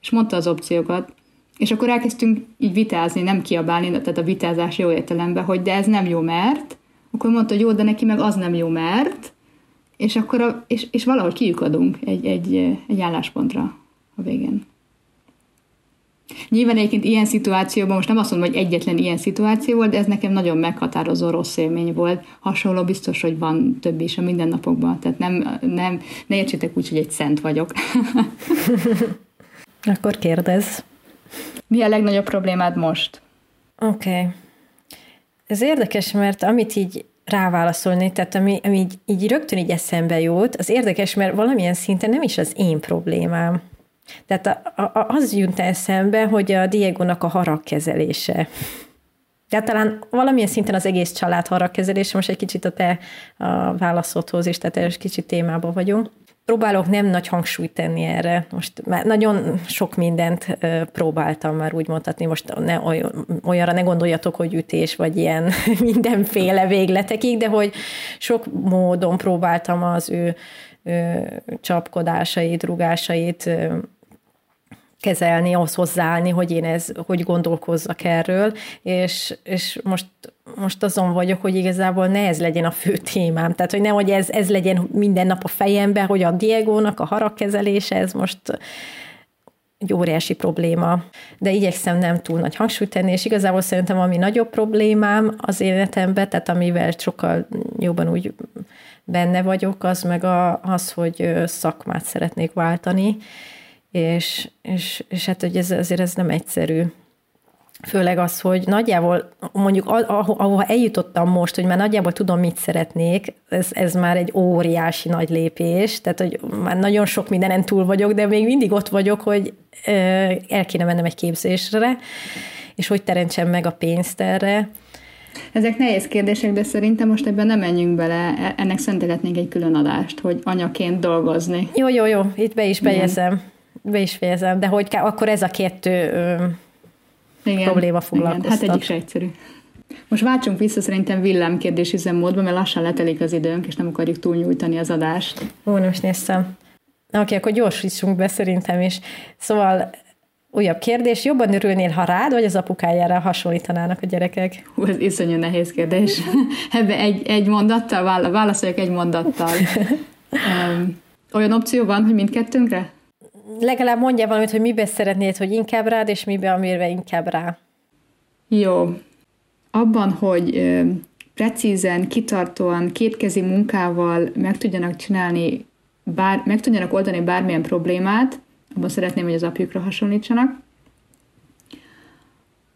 És mondta az opciókat. És akkor elkezdtünk így vitázni, nem kiabálni, tehát a vitázás jó értelemben, hogy de ez nem jó, mert. Akkor mondta, hogy jó, de neki meg az nem jó, mert. És akkor a, és, és valahogy kiukadunk egy, egy, egy álláspontra a végén. Nyilván egyébként ilyen szituációban, most nem azt mondom, hogy egyetlen ilyen szituáció volt, de ez nekem nagyon meghatározó rossz élmény volt. Hasonló biztos, hogy van több is a mindennapokban. Tehát nem, nem, ne értsétek úgy, hogy egy szent vagyok. Akkor kérdez. Mi a legnagyobb problémád most? Oké. Okay. Ez érdekes, mert amit így ráválaszolni, tehát ami, ami így, így rögtön így eszembe jut, az érdekes, mert valamilyen szinten nem is az én problémám. Tehát az jut eszembe, hogy a Diego-nak a haragkezelése. De talán valamilyen szinten az egész család haragkezelése, most egy kicsit a te a válaszodhoz is, tehát egy kicsit témában vagyunk. Próbálok nem nagy hangsúlyt tenni erre. Most már nagyon sok mindent próbáltam már úgy mondhatni, most ne, olyanra ne gondoljatok, hogy ütés, vagy ilyen mindenféle végletekig, de hogy sok módon próbáltam az ő csapkodásait, rugásait kezelni, ahhoz hozzáállni, hogy én ez, hogy gondolkozzak erről, és, és most, most azon vagyok, hogy igazából ne ez legyen a fő témám, tehát hogy nehogy ez, ez legyen minden nap a fejembe, hogy a Diegónak a haragkezelése, ez most egy óriási probléma, de igyekszem nem túl nagy hangsúlyt tenni, és igazából szerintem ami nagyobb problémám az életemben, tehát amivel sokkal jobban úgy benne vagyok, az meg a, az, hogy szakmát szeretnék váltani, és, és, és hát hogy ez, azért ez nem egyszerű. Főleg az, hogy nagyjából mondjuk ahova eljutottam most, hogy már nagyjából tudom, mit szeretnék, ez, ez már egy óriási nagy lépés, tehát hogy már nagyon sok mindenen túl vagyok, de még mindig ott vagyok, hogy el kéne mennem egy képzésre, és hogy teremtsem meg a pénzt erre, ezek nehéz kérdések, de szerintem most ebben nem menjünk bele, e- ennek szenteletnénk egy külön adást, hogy anyaként dolgozni. Jó, jó, jó, itt be is fejezem. Be is fejezem, de hogy akkor ez a kettő ö, igen, probléma foglalkoztat. Igen, hát egyik se egyszerű. Most váltsunk vissza szerintem villámkérdés üzemmódba, mert lassan letelik az időnk, és nem akarjuk túlnyújtani az adást. Ó, nem is néztem. Oké, okay, akkor gyorsítsunk be szerintem is. Szóval Újabb kérdés, jobban örülnél, ha rád vagy az apukájára hasonlítanának a gyerekek? Hú, ez iszonyú nehéz kérdés. Ebbe egy, egy mondattal, válaszoljak egy mondattal. Um, olyan opció van, hogy mindkettőnkre? Legalább mondja valamit, hogy mibe szeretnéd, hogy inkább rád, és mibe, amire inkább rá. Jó. Abban, hogy precízen, kitartóan, kétkezi munkával meg tudjanak csinálni, bár, meg tudjanak oldani bármilyen problémát, abban szeretném, hogy az apjukra hasonlítsanak.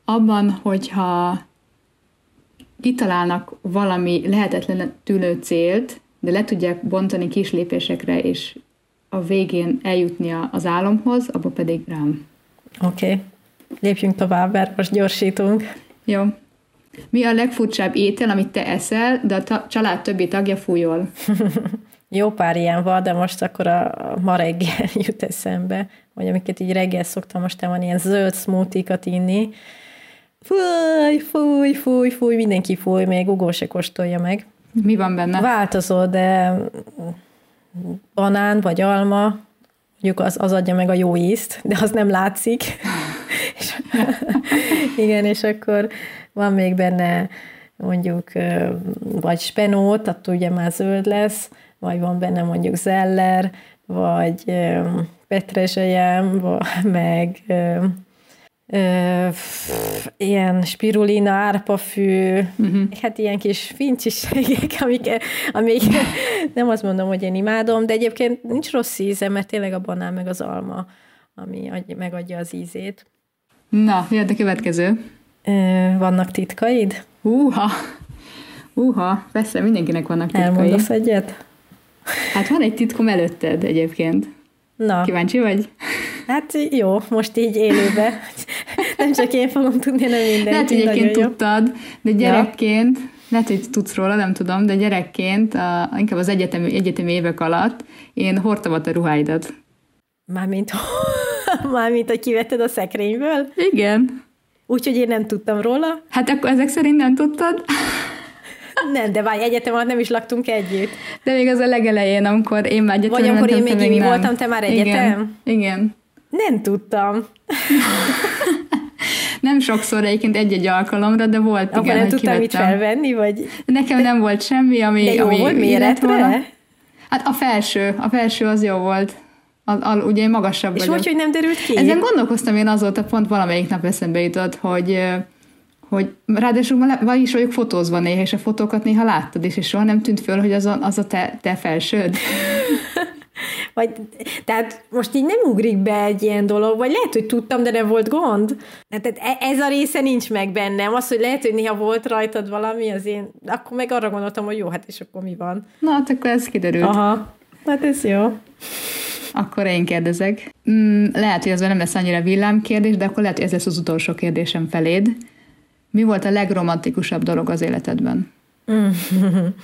Abban, hogyha kitalálnak valami lehetetlen tűnő célt, de le tudják bontani kis lépésekre, és a végén eljutni az álomhoz, abba pedig rám. Oké. Okay. Lépjünk tovább, mert most gyorsítunk. Jó. Mi a legfurcsább étel, amit te eszel, de a ta- család többi tagja fújol? Jó pár ilyen van, de most akkor a ma reggel jut eszembe, vagy amiket így reggel szoktam most van ilyen zöld smoothie inni. Fúj, fúj, fúj, fúj, mindenki fúj, még Ugó se kóstolja meg. Mi van benne? Változó, de banán vagy alma, mondjuk az, az adja meg a jó ízt, de az nem látszik. és, igen, és akkor van még benne mondjuk vagy spenót, attól ugye már zöld lesz, vagy van benne mondjuk zeller, vagy petrezselyem, meg ö, ilyen spirulina, árpafű, uh-huh. hát ilyen kis fincsiségek, amik, amik nem azt mondom, hogy én imádom, de egyébként nincs rossz íze, mert tényleg a banán meg az alma, ami adj, megadja az ízét. Na, jöhet a következő. Ö, vannak titkaid? Húha! Húha, persze, mindenkinek vannak titkai. Elmondasz egyet? Hát van egy titkom előtted egyébként. Na. Kíváncsi vagy? Hát jó, most így élőbe. Nem csak én fogom tudni, hanem mindenki. Lehet, hogy egyébként tudtad, de gyerekként, ja. lehet, hogy tudsz róla, nem tudom, de gyerekként, a, inkább az egyetemi, egyetemi évek alatt én hordtam a te ruháidat. Mármint, mármint, hogy kivetted a szekrényből? Igen. Úgyhogy én nem tudtam róla? Hát akkor ezek szerint nem tudtad? Nem, de várj, egyetem alatt nem is laktunk együtt. De még az a legelején, amikor én már egyetem Vagy amikor én még mi voltam, te már egyetem? Igen. Igen. Nem tudtam. nem sokszor egyébként egy-egy alkalomra, de volt, Akkor igen, nem tudtam mit felvenni, vagy... Nekem nem volt semmi, ami... De jó ami volt méretre? Volna. Hát a felső, a felső az jó volt. Al, al, ugye magasabb És vagyok. hogy, hogy nem derült ki? Ezen gondolkoztam én azóta, pont valamelyik nap eszembe jutott, hogy hogy ráadásul vagy is vagyok fotózva néha, és a fotókat néha láttad is, és soha nem tűnt föl, hogy az a, az a te, te felsőd. Vagy, tehát most így nem ugrik be egy ilyen dolog, vagy lehet, hogy tudtam, de nem volt gond. Tehát e, ez a része nincs meg bennem. Az, hogy lehet, hogy néha volt rajtad valami, az én, akkor meg arra gondoltam, hogy jó, hát és akkor mi van. Na, hát akkor ez kiderült. Aha, hát ez jó. Akkor én kérdezek. Mm, lehet, hogy ez nem lesz annyira villámkérdés, de akkor lehet, hogy ez lesz az utolsó kérdésem feléd. Mi volt a legromantikusabb dolog az életedben?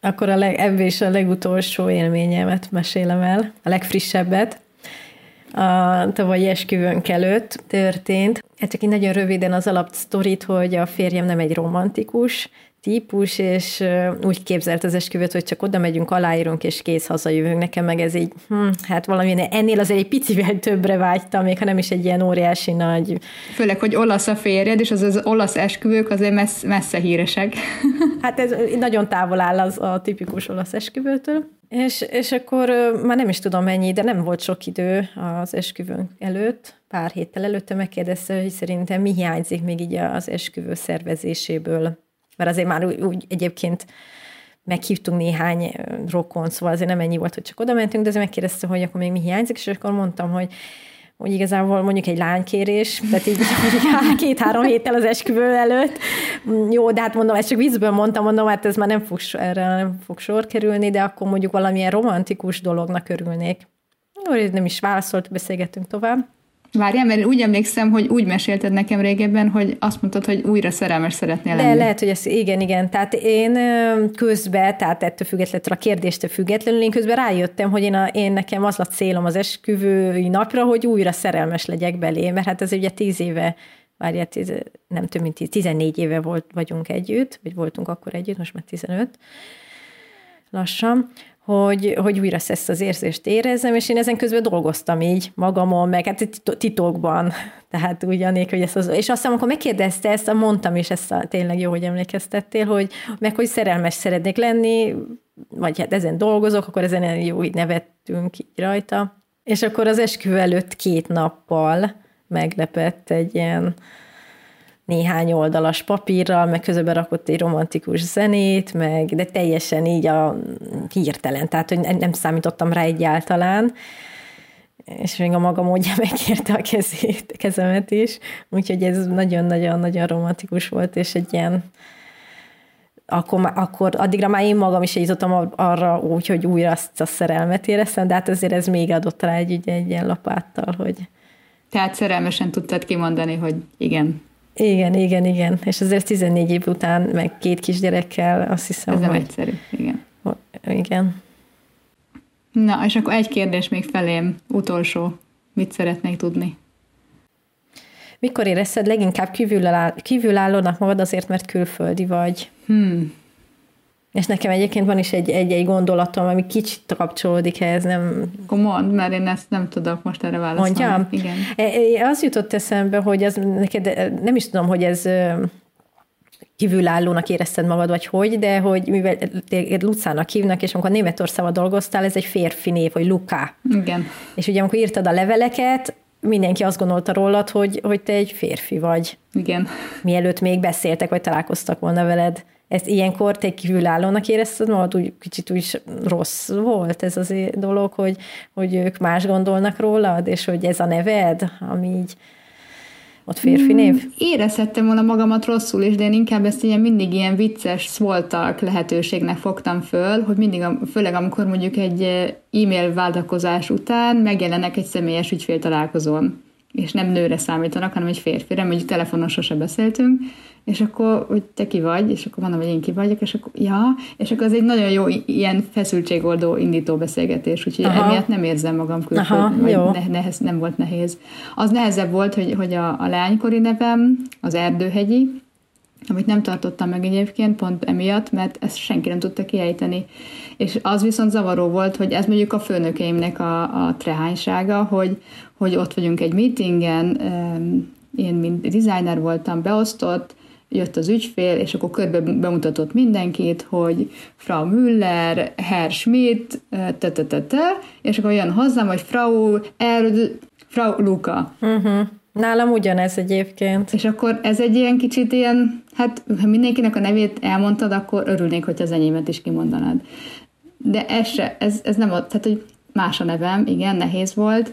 Akkor a leg, ebből is a legutolsó élményemet mesélem el, a legfrissebbet. A tavalyi esküvőnk előtt történt. Hát csak így nagyon röviden az alapsztorit, hogy a férjem nem egy romantikus, típus, és úgy képzelt az esküvőt, hogy csak oda megyünk, aláírunk, és kész hazajövünk. Nekem meg ez így, hm, hát valami ennél azért egy picivel többre vágytam, még ha nem is egy ilyen óriási nagy... Főleg, hogy olasz a férjed, és az, az olasz esküvők azért messze, messze híresek. hát ez nagyon távol áll az a tipikus olasz esküvőtől. És, és akkor már nem is tudom mennyi, de nem volt sok idő az esküvőnk előtt, pár héttel előtte megkérdezte, hogy szerintem mi hiányzik még így az esküvő szervezéséből mert azért már úgy, úgy egyébként meghívtunk néhány rokon, szóval azért nem ennyi volt, hogy csak oda mentünk, de azért megkérdezte, hogy akkor még mi hiányzik, és akkor mondtam, hogy hogy igazából mondjuk egy lánykérés, tehát így két-három héttel az esküvő előtt. Jó, de hát mondom, ezt csak vízből mondtam, mondom, hát ez már nem fog, erre nem fog sor kerülni, de akkor mondjuk valamilyen romantikus dolognak örülnék. Nem is válaszolt, beszélgettünk tovább. Várjál, mert úgy emlékszem, hogy úgy mesélted nekem régebben, hogy azt mondtad, hogy újra szerelmes szeretnél lenni. De lehet, hogy ez igen, igen. Tehát én közben, tehát ettől függetlenül, a kérdéstől függetlenül, én közben rájöttem, hogy én, a, én nekem az a célom az esküvői napra, hogy újra szerelmes legyek belé, mert hát ez ugye tíz éve várjál, tíz, nem több mint tíz, 14 éve volt, vagyunk együtt, vagy voltunk akkor együtt, most már 15 lassan, hogy, hogy újra ezt az érzést érezzem, és én ezen közben dolgoztam így magamon, meg hát titokban, tehát úgy annék, hogy ezt az, és aztán, amikor megkérdezte ezt, mondtam is ezt a, tényleg jó, hogy emlékeztettél, hogy meg hogy szerelmes szeretnék lenni, vagy hát ezen dolgozok, akkor ezen jó, így nevettünk így rajta, És akkor az esküvő előtt két nappal meglepett egy ilyen néhány oldalas papírral, meg közben rakott egy romantikus zenét, meg, de teljesen így a hirtelen, tehát hogy nem számítottam rá egyáltalán, és még a maga módja megkérte a kezét, kezemet is, úgyhogy ez nagyon-nagyon-nagyon romantikus volt, és egy ilyen akkor, akkor addigra már én magam is jutottam arra úgy, hogy újra azt a szerelmet éreztem, de hát azért ez még adott rá egy, egy ilyen lapáttal, hogy... Tehát szerelmesen tudtad kimondani, hogy igen. Igen, igen, igen. És azért 14 év után, meg két kisgyerekkel, azt hiszem, Ez nem hogy... egyszerű, igen. Igen. Na, és akkor egy kérdés még felém, utolsó. Mit szeretnék tudni? Mikor érezted leginkább kívüláll, kívülállónak magad azért, mert külföldi vagy? Hmm. És nekem egyébként van is egy, egy, egy gondolatom, ami kicsit kapcsolódik ehhez, nem... Akkor mondd, mert én ezt nem tudok most erre válaszolni. Mondjam? Igen. E, az jutott eszembe, hogy az neked, nem is tudom, hogy ez kívülállónak érezted magad, vagy hogy, de hogy mivel Lucának hívnak, és amikor Németországban dolgoztál, ez egy férfi név, hogy Luká. Igen. És ugye amikor írtad a leveleket, mindenki azt gondolta rólad, hogy, hogy te egy férfi vagy. Igen. Mielőtt még beszéltek, vagy találkoztak volna veled. Ezt ilyenkor te kívülállónak érezted magad, úgy kicsit úgy rossz volt ez az dolog, hogy, hogy ők más gondolnak rólad, és hogy ez a neved, ami így ott férfi mm, név? Érezhettem volna magamat rosszul is, de én inkább ezt ilyen mindig ilyen vicces small talk lehetőségnek fogtam föl, hogy mindig, főleg amikor mondjuk egy e-mail váltakozás után megjelenek egy személyes ügyfél találkozón, és nem nőre számítanak, hanem egy férfire, mondjuk telefonon sose beszéltünk, és akkor, hogy te ki vagy, és akkor mondom, hogy én ki vagyok, és akkor, ja, és akkor az egy nagyon jó ilyen feszültségoldó indító beszélgetés, úgyhogy Aha. emiatt nem érzem magam külföld, vagy ne, nehez, nem volt nehéz. Az nehezebb volt, hogy, hogy a, a leánykori nevem, az Erdőhegyi, amit nem tartottam meg egyébként, pont emiatt, mert ezt senki nem tudta kiejteni. És az viszont zavaró volt, hogy ez mondjuk a főnökeimnek a, a trehánysága, hogy, hogy ott vagyunk egy meetingen, én mint designer voltam beosztott, jött az ügyfél, és akkor körbe bemutatott mindenkit, hogy Frau Müller, Herr Schmidt, te, te, te, te, és akkor jön hozzám, hogy Frau Erd, Frau Luca. Uh-huh. Nálam ugyanez egyébként. És akkor ez egy ilyen kicsit ilyen, hát ha mindenkinek a nevét elmondtad, akkor örülnék, hogy az enyémet is kimondanád. De ez se, ez, ez nem, tehát hogy más a nevem, igen, nehéz volt,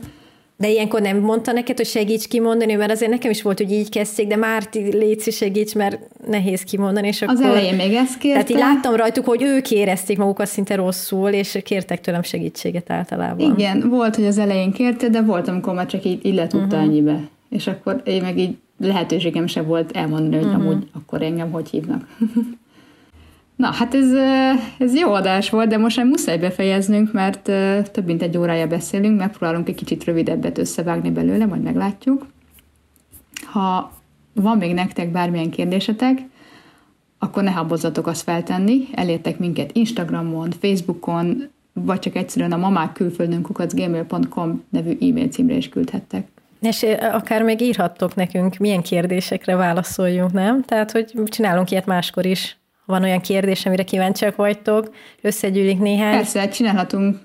de ilyenkor nem mondta neked, hogy segíts kimondani, mert azért nekem is volt, hogy így kezdték, de Márti, légy segíts, mert nehéz kimondani. És akkor, az elején még ezt kérte. Tehát így láttam rajtuk, hogy ők érezték magukat szinte rosszul, és kértek tőlem segítséget általában. Igen, volt, hogy az elején kérte, de volt, amikor már csak így, így letudta uh-huh. ennyibe. És akkor én meg így lehetőségem se volt elmondani, hogy uh-huh. amúgy akkor engem hogy hívnak. Na, hát ez, ez jó adás volt, de most már muszáj befejeznünk, mert több mint egy órája beszélünk, megpróbálunk egy kicsit rövidebbet összevágni belőle, majd meglátjuk. Ha van még nektek bármilyen kérdésetek, akkor ne habozzatok azt feltenni, elértek minket Instagramon, Facebookon, vagy csak egyszerűen a mamák külföldön kukacgmail.com nevű e-mail címre is küldhettek. És akár még írhattok nekünk, milyen kérdésekre válaszoljunk, nem? Tehát, hogy csinálunk ilyet máskor is van olyan kérdés, amire kíváncsiak vagytok, összegyűlik néhány. Persze, csinálhatunk,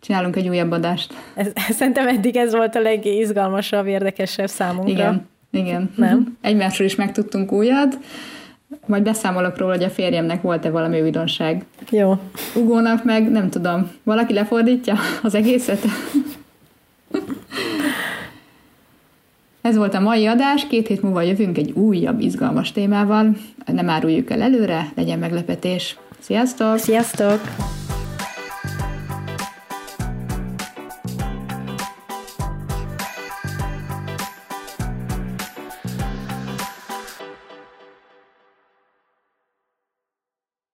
csinálunk egy újabb adást. Ez, szerintem eddig ez volt a legizgalmasabb, érdekesebb számunkra. Igen, igen. Nem? Egymásról is megtudtunk újat, majd beszámolok róla, hogy a férjemnek volt-e valami újdonság. Jó. Ugónak meg, nem tudom, valaki lefordítja az egészet? Ez volt a mai adás, két hét múlva jövünk egy újabb izgalmas témával. Nem áruljuk el előre, legyen meglepetés. Sziasztok! Sziasztok!